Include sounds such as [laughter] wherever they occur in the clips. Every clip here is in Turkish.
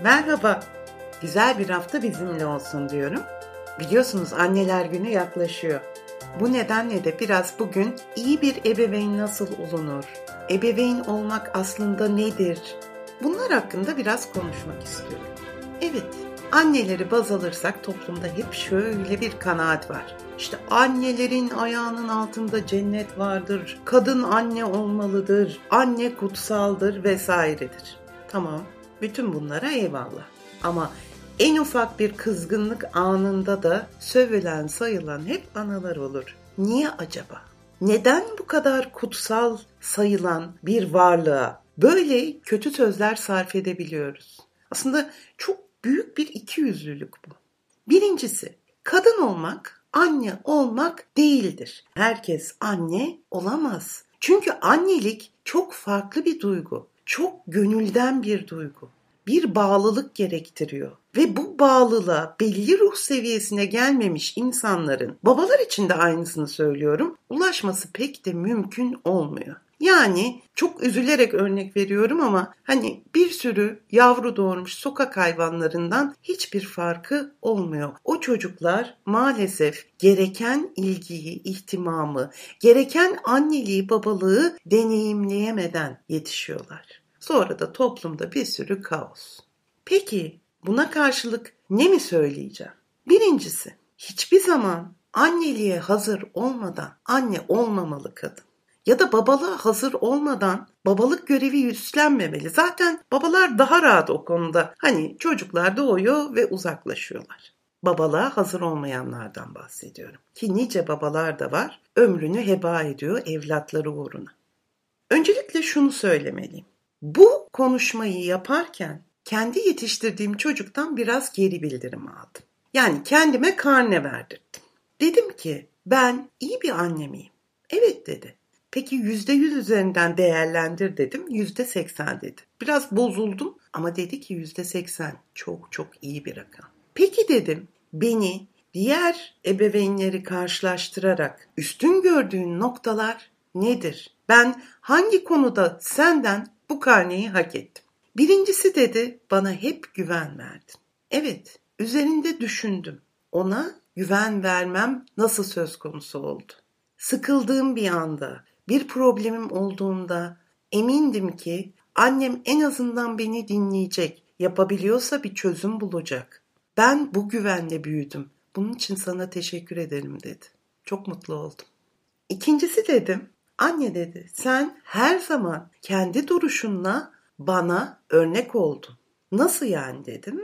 Merhaba. Güzel bir hafta bizimle olsun diyorum. Biliyorsunuz anneler günü yaklaşıyor. Bu nedenle de biraz bugün iyi bir ebeveyn nasıl olunur? Ebeveyn olmak aslında nedir? Bunlar hakkında biraz konuşmak istiyorum. Evet, anneleri baz alırsak toplumda hep şöyle bir kanaat var. İşte annelerin ayağının altında cennet vardır, kadın anne olmalıdır, anne kutsaldır vesairedir. Tamam, bütün bunlara eyvallah. Ama en ufak bir kızgınlık anında da sövülen sayılan hep analar olur. Niye acaba? Neden bu kadar kutsal sayılan bir varlığa böyle kötü sözler sarf edebiliyoruz? Aslında çok büyük bir ikiyüzlülük bu. Birincisi, kadın olmak anne olmak değildir. Herkes anne olamaz. Çünkü annelik çok farklı bir duygu. Çok gönülden bir duygu bir bağlılık gerektiriyor. Ve bu bağlılığa belli ruh seviyesine gelmemiş insanların, babalar için de aynısını söylüyorum, ulaşması pek de mümkün olmuyor. Yani çok üzülerek örnek veriyorum ama hani bir sürü yavru doğurmuş sokak hayvanlarından hiçbir farkı olmuyor. O çocuklar maalesef gereken ilgiyi, ihtimamı, gereken anneliği, babalığı deneyimleyemeden yetişiyorlar. Sonra da toplumda bir sürü kaos. Peki buna karşılık ne mi söyleyeceğim? Birincisi, hiçbir zaman anneliğe hazır olmadan anne olmamalı kadın. Ya da babalığa hazır olmadan babalık görevi üstlenmemeli. Zaten babalar daha rahat o konuda. Hani çocuklar doğuyor ve uzaklaşıyorlar. Babalığa hazır olmayanlardan bahsediyorum. Ki nice babalar da var. Ömrünü heba ediyor evlatları uğruna. Öncelikle şunu söylemeliyim. Bu konuşmayı yaparken kendi yetiştirdiğim çocuktan biraz geri bildirim aldım. Yani kendime karne verdirdim. Dedim ki ben iyi bir anne miyim? Evet dedi. Peki yüzde yüz üzerinden değerlendir dedim. Yüzde seksen dedi. Biraz bozuldum ama dedi ki yüzde seksen çok çok iyi bir rakam. Peki dedim beni diğer ebeveynleri karşılaştırarak üstün gördüğün noktalar nedir? Ben hangi konuda senden bu karneyi hak ettim. Birincisi dedi bana hep güven verdin. Evet üzerinde düşündüm. Ona güven vermem nasıl söz konusu oldu. Sıkıldığım bir anda, bir problemim olduğunda emindim ki annem en azından beni dinleyecek, yapabiliyorsa bir çözüm bulacak. Ben bu güvenle büyüdüm. Bunun için sana teşekkür ederim dedi. Çok mutlu oldum. İkincisi dedim, Anne dedi sen her zaman kendi duruşunla bana örnek oldun. Nasıl yani dedim.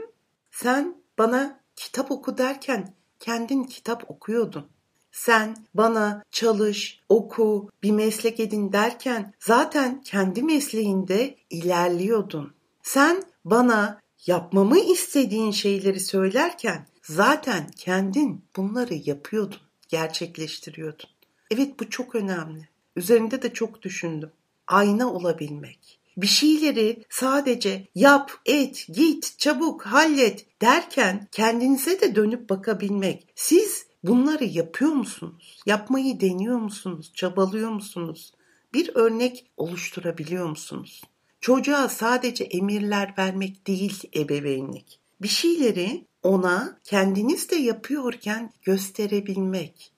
Sen bana kitap oku derken kendin kitap okuyordun. Sen bana çalış, oku, bir meslek edin derken zaten kendi mesleğinde ilerliyordun. Sen bana yapmamı istediğin şeyleri söylerken zaten kendin bunları yapıyordun, gerçekleştiriyordun. Evet bu çok önemli. Üzerinde de çok düşündüm. Ayna olabilmek. Bir şeyleri sadece yap, et, git, çabuk, hallet derken kendinize de dönüp bakabilmek. Siz bunları yapıyor musunuz? Yapmayı deniyor musunuz? Çabalıyor musunuz? Bir örnek oluşturabiliyor musunuz? Çocuğa sadece emirler vermek değil ebeveynlik. Bir şeyleri ona kendiniz de yapıyorken gösterebilmek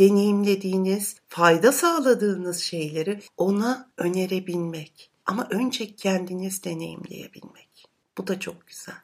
deneyimlediğiniz, fayda sağladığınız şeyleri ona önerebilmek. Ama önce kendiniz deneyimleyebilmek. Bu da çok güzel.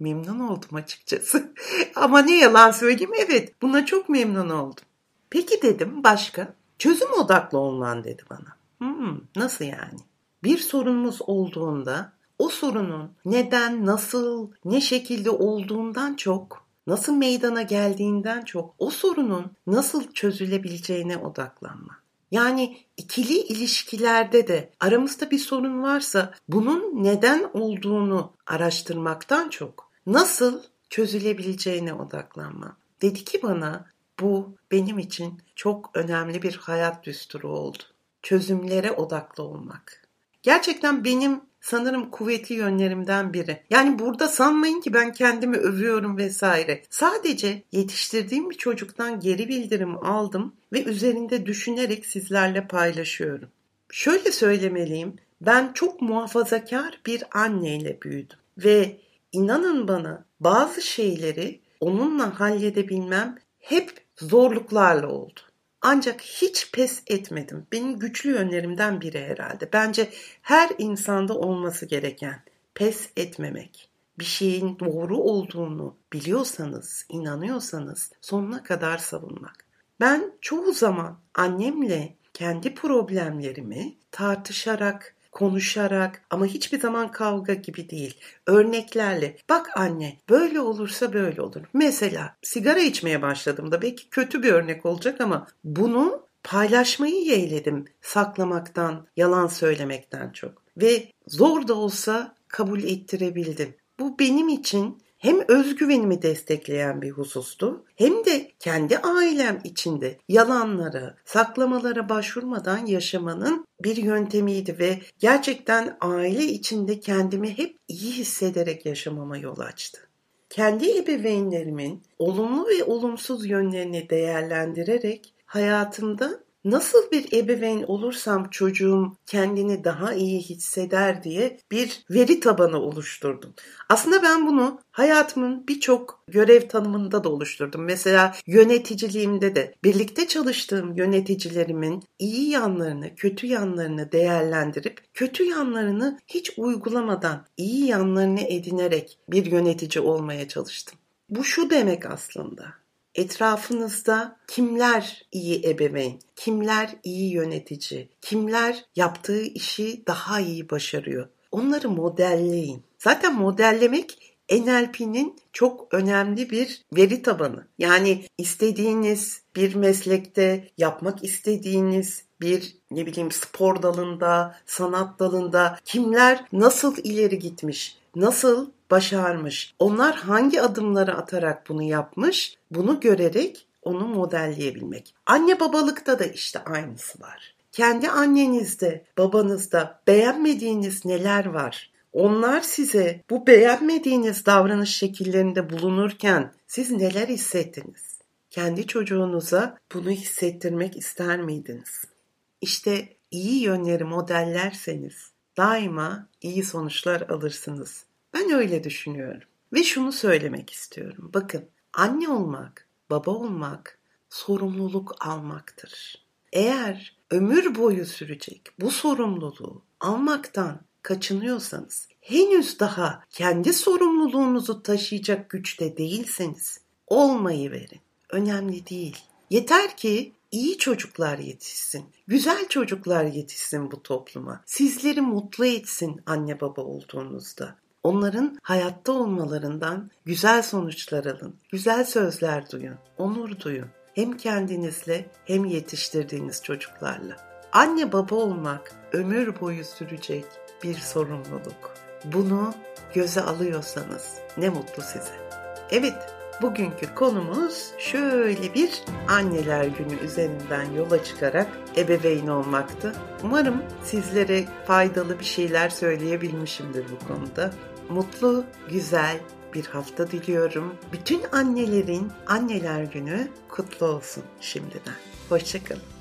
Memnun oldum açıkçası. [laughs] Ama ne yalan söyleyeyim evet buna çok memnun oldum. Peki dedim başka? Çözüm odaklı olman dedi bana. Hmm, nasıl yani? Bir sorunumuz olduğunda o sorunun neden, nasıl, ne şekilde olduğundan çok nasıl meydana geldiğinden çok o sorunun nasıl çözülebileceğine odaklanma. Yani ikili ilişkilerde de aramızda bir sorun varsa bunun neden olduğunu araştırmaktan çok nasıl çözülebileceğine odaklanma. Dedi ki bana bu benim için çok önemli bir hayat düsturu oldu. Çözümlere odaklı olmak. Gerçekten benim sanırım kuvvetli yönlerimden biri. Yani burada sanmayın ki ben kendimi övüyorum vesaire. Sadece yetiştirdiğim bir çocuktan geri bildirim aldım ve üzerinde düşünerek sizlerle paylaşıyorum. Şöyle söylemeliyim. Ben çok muhafazakar bir anneyle büyüdüm ve inanın bana bazı şeyleri onunla halledebilmem hep zorluklarla oldu. Ancak hiç pes etmedim. Benim güçlü yönlerimden biri herhalde. Bence her insanda olması gereken pes etmemek. Bir şeyin doğru olduğunu biliyorsanız, inanıyorsanız sonuna kadar savunmak. Ben çoğu zaman annemle kendi problemlerimi tartışarak, konuşarak ama hiçbir zaman kavga gibi değil. Örneklerle. Bak anne böyle olursa böyle olur. Mesela sigara içmeye başladığımda belki kötü bir örnek olacak ama bunu paylaşmayı yeğledim saklamaktan, yalan söylemekten çok. Ve zor da olsa kabul ettirebildim. Bu benim için hem özgüvenimi destekleyen bir husustu hem de kendi ailem içinde yalanlara, saklamalara başvurmadan yaşamanın bir yöntemiydi ve gerçekten aile içinde kendimi hep iyi hissederek yaşamama yol açtı. Kendi ebeveynlerimin olumlu ve olumsuz yönlerini değerlendirerek hayatımda nasıl bir ebeveyn olursam çocuğum kendini daha iyi hisseder diye bir veri tabanı oluşturdum. Aslında ben bunu hayatımın birçok görev tanımında da oluşturdum. Mesela yöneticiliğimde de birlikte çalıştığım yöneticilerimin iyi yanlarını, kötü yanlarını değerlendirip kötü yanlarını hiç uygulamadan iyi yanlarını edinerek bir yönetici olmaya çalıştım. Bu şu demek aslında etrafınızda kimler iyi ebeveyn, kimler iyi yönetici, kimler yaptığı işi daha iyi başarıyor. Onları modelleyin. Zaten modellemek NLP'nin çok önemli bir veri tabanı. Yani istediğiniz bir meslekte, yapmak istediğiniz bir ne bileyim spor dalında, sanat dalında kimler nasıl ileri gitmiş, nasıl başarmış, onlar hangi adımları atarak bunu yapmış, bunu görerek onu modelleyebilmek. Anne babalıkta da işte aynısı var. Kendi annenizde, babanızda beğenmediğiniz neler var? Onlar size bu beğenmediğiniz davranış şekillerinde bulunurken siz neler hissettiniz? Kendi çocuğunuza bunu hissettirmek ister miydiniz? İşte iyi yönleri modellerseniz daima iyi sonuçlar alırsınız. Ben öyle düşünüyorum. Ve şunu söylemek istiyorum. Bakın anne olmak, baba olmak sorumluluk almaktır. Eğer ömür boyu sürecek bu sorumluluğu almaktan kaçınıyorsanız, henüz daha kendi sorumluluğunuzu taşıyacak güçte değilseniz olmayı verin. Önemli değil. Yeter ki iyi çocuklar yetişsin. Güzel çocuklar yetişsin bu topluma. Sizleri mutlu etsin anne baba olduğunuzda. Onların hayatta olmalarından güzel sonuçlar alın. Güzel sözler duyun. Onur duyun. Hem kendinizle hem yetiştirdiğiniz çocuklarla. Anne baba olmak ömür boyu sürecek bir sorumluluk. Bunu göze alıyorsanız ne mutlu size. Evet, Bugünkü konumuz şöyle bir anneler günü üzerinden yola çıkarak ebeveyn olmaktı. Umarım sizlere faydalı bir şeyler söyleyebilmişimdir bu konuda. Mutlu, güzel bir hafta diliyorum. Bütün annelerin anneler günü kutlu olsun şimdiden. Hoşçakalın.